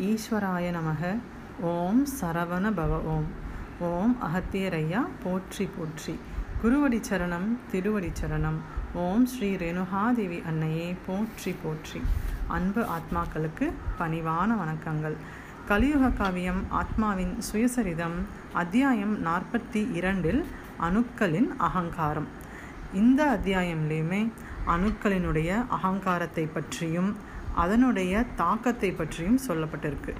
ஈஸ்வராய நமக. ஓம் சரவண பவ ஓம். ஓம் அகத்தியரையா போற்றி போற்றி. குருவடி சரணம் திருவடி சரணம். ஓம் ஸ்ரீ ரேணுகாதேவி அன்னையே போற்றி போற்றி. அன்பு ஆத்மாக்களுக்கு பணிவான வணக்கங்கள். கலியுக காவியம் ஆத்மாவின் சுயசரிதம் அத்தியாயம் நாற்பத்தி இரண்டில் அணுக்களின் அகங்காரம். இந்த அத்தியாயம்லேயுமே அணுக்களினுடைய அகங்காரத்தை பற்றியும் அதனுடைய தாக்கத்தை பற்றியும் சொல்லப்பட்டிருக்கு.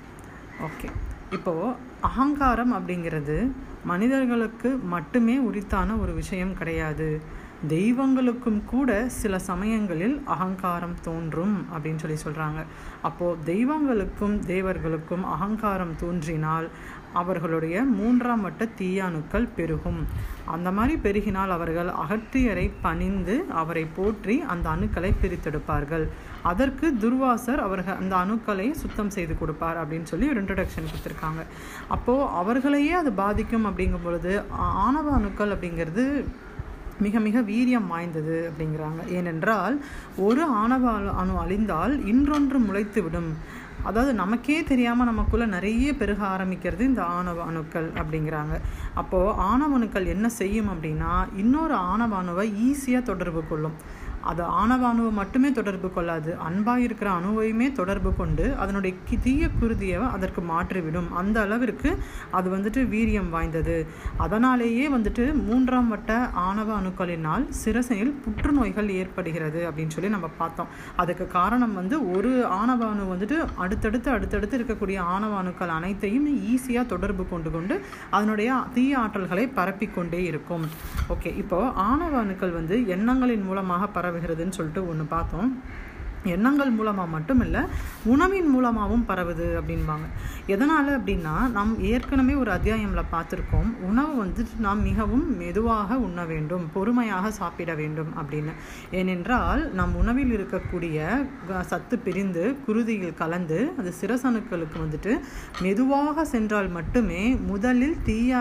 ஓகே. இப்போது அகங்காரம் அப்படிங்கிறது மனிதர்களுக்கு மட்டுமே உரித்தான ஒரு விஷயம் கிடையாது. தெய்வங்களுக்கும் கூட சில சமயங்களில் அகங்காரம் தோன்றும் அப்படின்னு சொல்லி சொல்கிறாங்க அப்போது தெய்வங்களுக்கும் தேவர்களுக்கும் அகங்காரம் தோன்றினால் அவர்களுடைய மூன்றாம் வட்ட தீயாணுக்கள் பெருகும். அந்த மாதிரி பெருகினால் அவர்கள் அகற்றியரை பணிந்து அவரை போற்றி அந்த அணுக்களை பிரித்தெடுப்பார்கள். அதற்கு துர்வாசர் அவர்கள் அந்த அணுக்களை சுத்தம் செய்து கொடுப்பார் அப்படின்னு சொல்லி ஒரு இன்ட்ரடக்ஷன் கொடுத்துருக்காங்க. அப்போது அவர்களையே அது பாதிக்கும் அப்படிங்கும் பொழுது ஆணவ அணுக்கள் அப்படிங்கிறது மிக மிக வீரியம் வாய்ந்தது அப்படிங்கிறாங்க. ஏனென்றால் ஒரு ஆணவ அணு அழிந்தால் இன்றொன்று முளைத்து விடும் அதாவது நமக்கே தெரியாமல் நமக்குள்ளே நிறைய பெருக ஆரம்பிக்கிறது இந்த ஆணவ அணுக்கள் அப்படிங்கிறாங்க. அப்போது ஆணவ அணுக்கள் என்ன செய்யும் அப்படின்னா இன்னொரு ஆணவ அணுவை ஈஸியாக தொடர்பு கொள்ளும். அது ஆணவ அணுவை மட்டுமே தொடர்பு கொள்ளாது. அன்பாக இருக்கிற அணுவையுமே தொடர்பு கொண்டு அதனுடைய தீய குருதியை அதற்கு மாற்றிவிடும். அந்த அளவிற்கு அது வந்துட்டு வீரியம் வாய்ந்தது. அதனாலேயே வந்துட்டு மூன்றாம் வட்ட ஆணவ அணுக்களினால் சிரசையில் புற்றுநோய்கள் ஏற்படுகிறது அப்படின்னு சொல்லி நம்ம பார்த்தோம். அதுக்கு காரணம் வந்து ஒரு ஆணவ அணு வந்துட்டு அடுத்தடுத்து அடுத்தடுத்து இருக்கக்கூடிய ஆணவ அணுக்கள் அனைத்தையும் ஈஸியாக தொடர்பு கொண்டு கொண்டு அதனுடைய தீய ஆற்றல்களை பரப்பிக்கொண்டே இருக்கும். ஓகே இப்போ ஆணவ அணுக்கள் வந்து எண்ணங்களின் மூலமாக பரவ பரவுகிறதுன்னு சொல்லிட்டு ஒன்று பார்த்தோம். எண்ணங்கள் மூலமாக மட்டும் இல்லை உணவின் மூலமாகவும் பரவுது அப்படின்பாங்க. எதனால் அப்படின்னா நாம் ஏற்கனவே ஒரு அத்தியாயமில் பார்த்துருக்கோம். உணவு வந்துட்டு நாம் மிகவும் மெதுவாக உண்ண வேண்டும் பொறுமையாக சாப்பிட வேண்டும் அப்படின்னு. ஏனென்றால் நம் உணவில் இருக்கக்கூடிய சத்து பிரிந்து குருதியில் கலந்து அது சிரசணுக்களுக்கு வந்துட்டு மெதுவாக சென்றால் மட்டுமே முதலில் தீய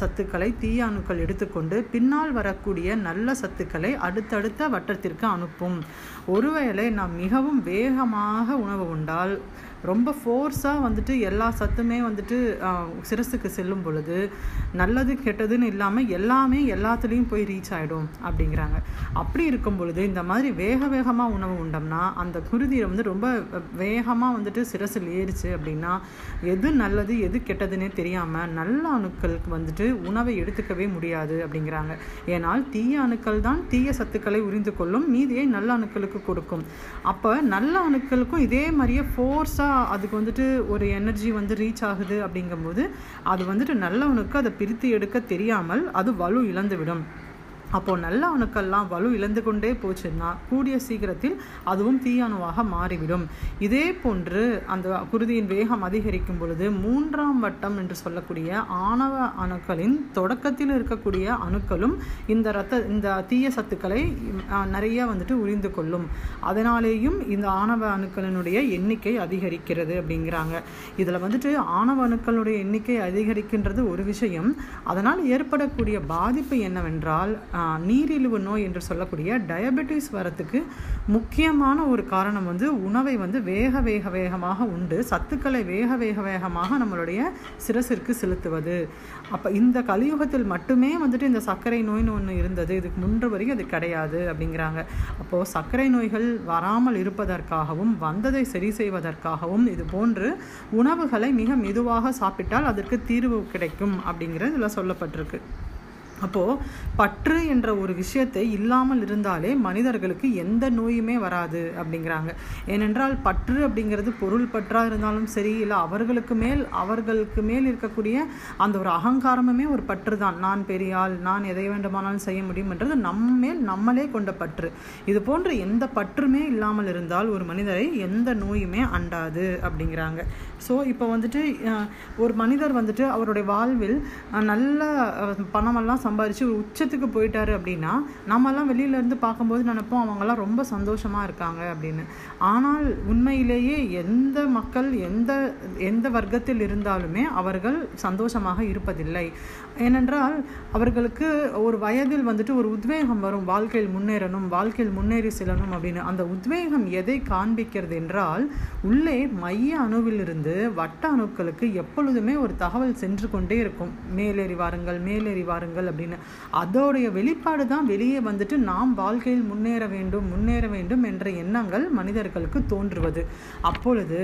சத்துக்களை தீய அணுக்கள் எடுத்துக்கொண்டு பின்னால் வரக்கூடிய நல்ல சத்துக்களை அடுத்தடுத்த வட்டத்திற்கு அனுப்பும். ஒருவேளை நாம் மிகவும் வேகமாக உணவு உண்டால் ரொம்ப ஃபோர்ஸாக வந்துட்டு எல்லா சத்துமே வந்துட்டு சிரசுக்கு செல்லும் பொழுது நல்லது கெட்டதுன்னு இல்லாமல் எல்லாமே எல்லாத்துலேயும் போய் ரீச் ஆகிடும் அப்படிங்கிறாங்க. அப்படி இருக்கும் பொழுது இந்த மாதிரி வேக வேகமாக உணவு உண்டோம்னா அந்த குருதியை வந்து ரொம்ப வேகமாக வந்துட்டு சிரசில் ஏறிச்சு அப்படின்னா எது நல்லது எது கெட்டதுன்னே தெரியாமல் நல்ல அணுக்களுக்கு வந்துட்டு உணவை எடுத்துக்கவே முடியாது அப்படிங்கிறாங்க. ஏனால் தீய அணுக்கள் தான் தீய சத்துக்களை உறிந்து கொள்ளும் மீதியை நல்ல அணுக்களுக்கு கொடுக்கும். அப்போ நல்ல அணுக்களுக்கும் இதே மாதிரியே ஃபோர்ஸாக அதுக்கு வந்துட்டு ஒரு எனர்ஜி வந்து ரீச் ஆகுது அப்படிங்கும்போது அது வந்துட்டு நல்லவனுக்கு அதை பிரித்து எடுக்க தெரியாமல் அது வலு இழந்துவிடும். அப்போது நல்ல அணுக்கள்லாம் வலு இழந்து கொண்டே போச்சுன்னா கூடிய சீக்கிரத்தில் அதுவும் தீயணுவாக மாறிவிடும். இதே போன்று அந்த குருதியின் வேகம் அதிகரிக்கும் பொழுது மூன்றாம் வட்டம் என்று சொல்லக்கூடிய ஆணவ அணுக்களின் தொடக்கத்தில் இருக்கக்கூடிய அணுக்களும் இந்த ரத்த இந்த தீய சத்துக்களை நிறைய வந்துட்டு உறிந்து கொள்ளும். அதனாலேயும் இந்த ஆணவ அணுக்களினுடைய எண்ணிக்கை அதிகரிக்கிறது அப்படிங்கிறாங்க. இதில் வந்துட்டு ஆணவ அணுக்களுடைய எண்ணிக்கை அதிகரிக்கின்றது ஒரு விஷயம். அதனால் ஏற்படக்கூடிய பாதிப்பு என்னவென்றால் நீரிழிவு நோய் என்று சொல்லக்கூடிய டயபெட்டிஸ் வரத்துக்கு முக்கியமான ஒரு காரணம் வந்து உணவை வந்து வேக வேக வேகமாக உண்டு. சத்துக்களை வேக வேக வேகமாக நம்மளுடைய சிரசிற்கு செலுத்துவது. அப்போ இந்த கலியுகத்தில் மட்டுமே வந்துட்டு இந்த சர்க்கரை நோய்னு ஒன்று இருந்தது. இதுக்கு முன்று வரைக்கும் அது கிடையாது அப்படிங்கிறாங்க. அப்போது சர்க்கரை நோய்கள் வராமல் இருப்பதற்காகவும் வந்ததை சரி செய்வதற்காகவும் இது போன்று உணவுகளை மிக மெதுவாக சாப்பிட்டால் அதற்கு தீர்வு கிடைக்கும் அப்படிங்கிறது இதில் சொல்லப்பட்டிருக்கு. அப்போது பற்று என்ற ஒரு விஷயத்தை இல்லாமல் இருந்தாலே மனிதர்களுக்கு எந்த நோயுமே வராது அப்படிங்கிறாங்க. ஏனென்றால் பற்று அப்படிங்கிறது பொருள் பற்றாக இருந்தாலும் சரி இல்லை அவர்களுக்கு மேல் அவர்களுக்கு மேல் இருக்கக்கூடிய அந்த ஒரு அகங்காரமுமே ஒரு பற்று தான் நான் பெரியாள் நான் எதை வேண்டுமானாலும் செய்ய முடியும் என்றது நம்ம மேல் நம்மளே கொண்ட பற்று. இது போன்ற எந்த பற்றுமே இல்லாமல் இருந்தால் ஒரு மனிதரை எந்த நோயுமே அண்டாது அப்படிங்கிறாங்க. ஸோ இப்போ வந்துட்டு ஒரு மனிதர் வந்துட்டு அவருடைய வாழ்வில் நல்ல பணமெல்லாம் சம்பாதிச்சு ஒரு உச்சத்துக்கு போயிட்டாரு அப்படின்னா நம்மலாம் வெளியிலேருந்து பார்க்கும்போது நினைப்போம் அவங்கெல்லாம் ரொம்ப சந்தோஷமாக இருக்காங்க அப்படின்னு. ஆனால் உண்மையிலேயே எந்த மக்கள் எந்த எந்த வர்க்கத்தில் இருந்தாலுமே அவர்கள் சந்தோஷமாக இருப்பதில்லை. ஏனென்றால் அவர்களுக்கு ஒரு வயதில் வந்துட்டு ஒரு உத்வேகம் வரும் வாழ்க்கையில் முன்னேறணும் வாழ்க்கையில் முன்னேறி செல்லணும் அப்படின்னு. அந்த உத்வேகம் எதை காண்பிக்கிறது என்றால் உள்ளே மைய அணுவிலிருந்து வட்ட அணுக்களுக்கு எப்பொழுதுமே ஒரு தகவல் சென்று கொண்டே இருக்கும். மேலேறி வாருங்கள் மேலேறி வாருங்கள் அப்படின்னு. அதோடைய வெளிப்பாடு தான் வெளியே வந்துட்டு நாம் வாழ்க்கையில் முன்னேற வேண்டும் முன்னேற வேண்டும் என்ற எண்ணங்கள் மனிதர்களுக்கு தோன்றுவது. அப்பொழுது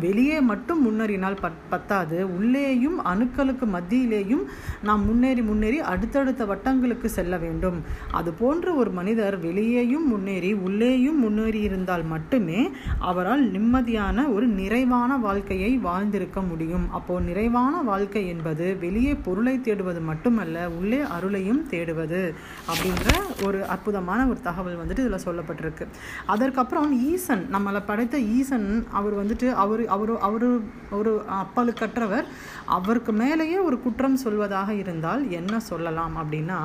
வெளியே மட்டும் முன்னேறினால் பத் பத்தாது. உள்ளேயும் அணுக்களுக்கு மத்தியிலேயும் நாம் முன்னேறி முன்னேறி அடுத்தடுத்த வட்டங்களுக்கு செல்ல வேண்டும். அது போன்ற ஒரு மனிதர் வெளியேயும் முன்னேறி உள்ளேயும் முன்னேறி இருந்தால் மட்டுமே அவரால் நிம்மதியான ஒரு நிறைவான வாழ்க்கையை வாழ்ந்திருக்க முடியும். அப்போ நிறைவான வாழ்க்கை என்பது வெளியே பொருளை தேடுவது மட்டுமல்ல உள்ளே அருளையும் தேடுவது அப்படின்ற ஒரு அற்புதமான ஒரு தகவல் வந்துட்டு இதில் சொல்லப்பட்டிருக்கு. அதற்கப்புறம் ஈசன் நம்மளை படைத்த ஈசன் அவர் வந்துட்டு அவர் அவர் அவர் ஒரு அப்பலுக்கற்றவர் அவருக்கு மேலேயே ஒரு குற்றம் சொல்வதாக இருந்தால் என்ன சொல்லலாம் அப்படின்னா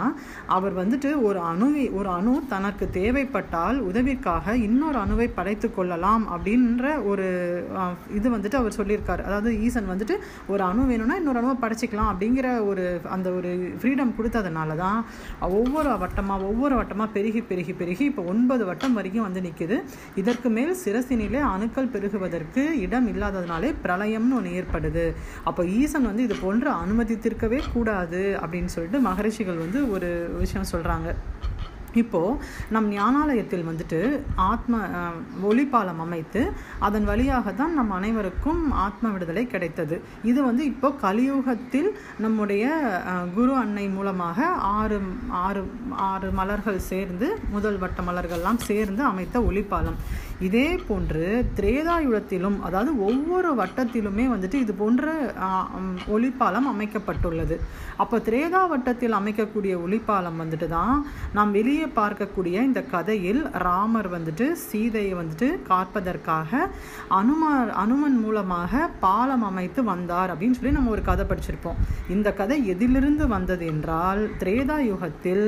அவர் வந்துட்டு ஒரு அணுவை ஒரு அணு தனக்கு தேவைப்பட்டால் உதவிக்காக இன்னொரு அணுவை படைத்து கொள்ளலாம் அப்படின்ற ஒரு இது வந்துட்டு அவர் சொல்லியிருக்காரு. அதாவது ஈசன் வந்துட்டு ஒரு அணு வேணும்னா இன்னொரு அணுவை படைச்சிக்கலாம் அப்படிங்கிற ஒரு அந்த ஒரு ஃப்ரீடம் கொடுத்ததுனால தான் ஒவ்வொரு வட்டமாக ஒவ்வொரு வட்டமாக பெருகி பெருகி பெருகி இப்போ ஒன்பது வட்டம் வரைக்கும் வந்து நிற்கிது இதற்கு மேல் சிரசினிலே அணுக்கள் பெருகுவதற்கு இடம் இல்லாததுனாலே பிரளயம்னு ஒன்று ஏற்படுது. அப்போ ஈசன் வந்து இது போன்று அனுமதித்திருக்கவே கூடாது அப்படின்னு சொல்லிட்டு மகரிஷிகள் வந்து ஒரு விஷயம் சொல்கிறாங்க இப்போது நம் ஞானாலயத்தில் வந்துட்டு ஆத்ம ஒளிப்பாலம் அமைத்து அதன் வழியாக தான் நம் அனைவருக்கும் ஆத்ம விடுதலை கிடைத்தது. இது வந்து இப்போ கலியுகத்தில் நம்முடைய குரு அன்னை மூலமாக ஆறு ஆறு ஆறு மலர்கள் சேர்ந்து முதல் வட்ட மலர்கள்லாம் சேர்ந்து அமைத்த ஒளிப்பாலம். இதே போன்று திரேதாயுடத்திலும் அதாவது ஒவ்வொரு வட்டத்திலுமே வந்துட்டு இது போன்ற ஒளிப்பாலம் அமைக்கப்பட்டுள்ளது. அப்போ திரேதா வட்டத்தில் அமைக்கக்கூடிய ஒளிப்பாலம் வந்துட்டு தான் நாம் வெளியே பார்க்கக்கூடிய இந்த கதையில் ராமர் வந்துட்டு சீதையை வந்துட்டு காப்பதற்காக அனுமார் அனுமன் மூலமாக பாலம் அமைத்து வந்தார் அப்படின்னு சொல்லி நம்ம ஒரு கதை படிச்சிருப்போம். இந்த கதை எதிலிருந்து வந்தது என்றால் திரேதா யுகத்தில்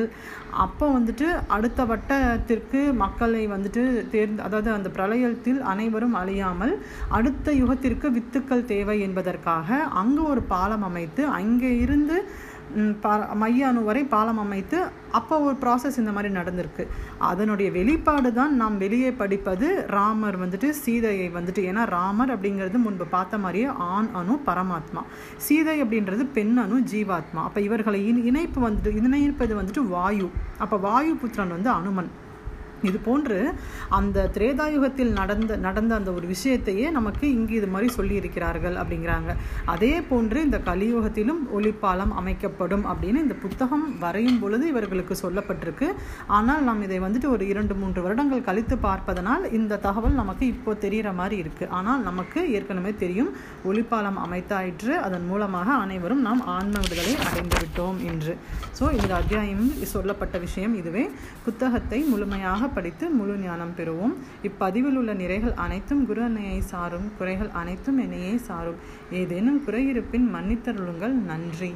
அப்போ வந்துட்டு அடுத்த வட்டத்திற்கு மக்களை வந்துட்டு தேர்ந்து அதாவது அந்த பிரளயத்தில் அனைவரும் அழியாமல் அடுத்த யுகத்திற்கு வித்துக்கள் தேவை என்பதற்காக அங்கு ஒரு பாலம் அமைத்து அங்கே இருந்து பா மைய அணு வரை பாலம் அமைத்து அப்போ ஒரு ப்ராசஸ் இந்த மாதிரி நடந்திருக்கு. அதனுடைய வெளிப்பாடு தான் நாம் வெளியே படிப்பது. ராமர் வந்துட்டு சீதையை வந்துட்டு ஏன்னா ராமர் அப்படிங்கிறது முன்பு பார்த்த மாதிரியே ஆண் அணு பரமாத்மா. சீதை அப்படின்றது பெண் அணு ஜீவாத்மா. அப்போ இவர்களை இணைப்பு வந்துட்டு இணைப்பது வந்துட்டு வாயு. அப்போ வாயு புத்திரன் வந்து அனுமன். இது போன்று அந்த திரேதாயுகத்தில் நடந்த நடந்த அந்த ஒரு விஷயத்தையே நமக்கு இங்கு இது மாதிரி சொல்லியிருக்கிறார்கள் அப்படிங்கிறாங்க. அதே போன்று இந்த கலியுகத்திலும் ஒளிப்பாலம் அமைக்கப்படும் அப்படின்னு இந்த புத்தகம் வரையும் பொழுது இவர்களுக்கு சொல்லப்பட்டிருக்கு. ஆனால் நாம் இதை வந்துட்டு ஒரு இரண்டு மூன்று வருடங்கள் கழித்து பார்ப்பதனால் இந்த தகவல் நமக்கு இப்போ தெரிகிற மாதிரி இருக்குது ஆனால் நமக்கு ஏற்கனவே தெரியும் ஒளிப்பாலம் அமைத்தாயிற்று. அதன் மூலமாக அனைவரும் நாம் ஆன்ம விடுதலை அடைந்து விட்டோம் என்று. ஸோ இந்த அத்தியாயம் சொல்லப்பட்ட விஷயம் இதுவே. புத்தகத்தை முழுமையாக படித்து முழு ஞானம் பெறுவோம். இப்பதிவில் உள்ள நிறைகள் அனைத்தும் குரு அன்னையை சாரும். குறைகள் அனைத்தும் என்னையே சாரும். ஏதேனும் குறை இருப்பின் மன்னித்தருளுங்கள். நன்றி.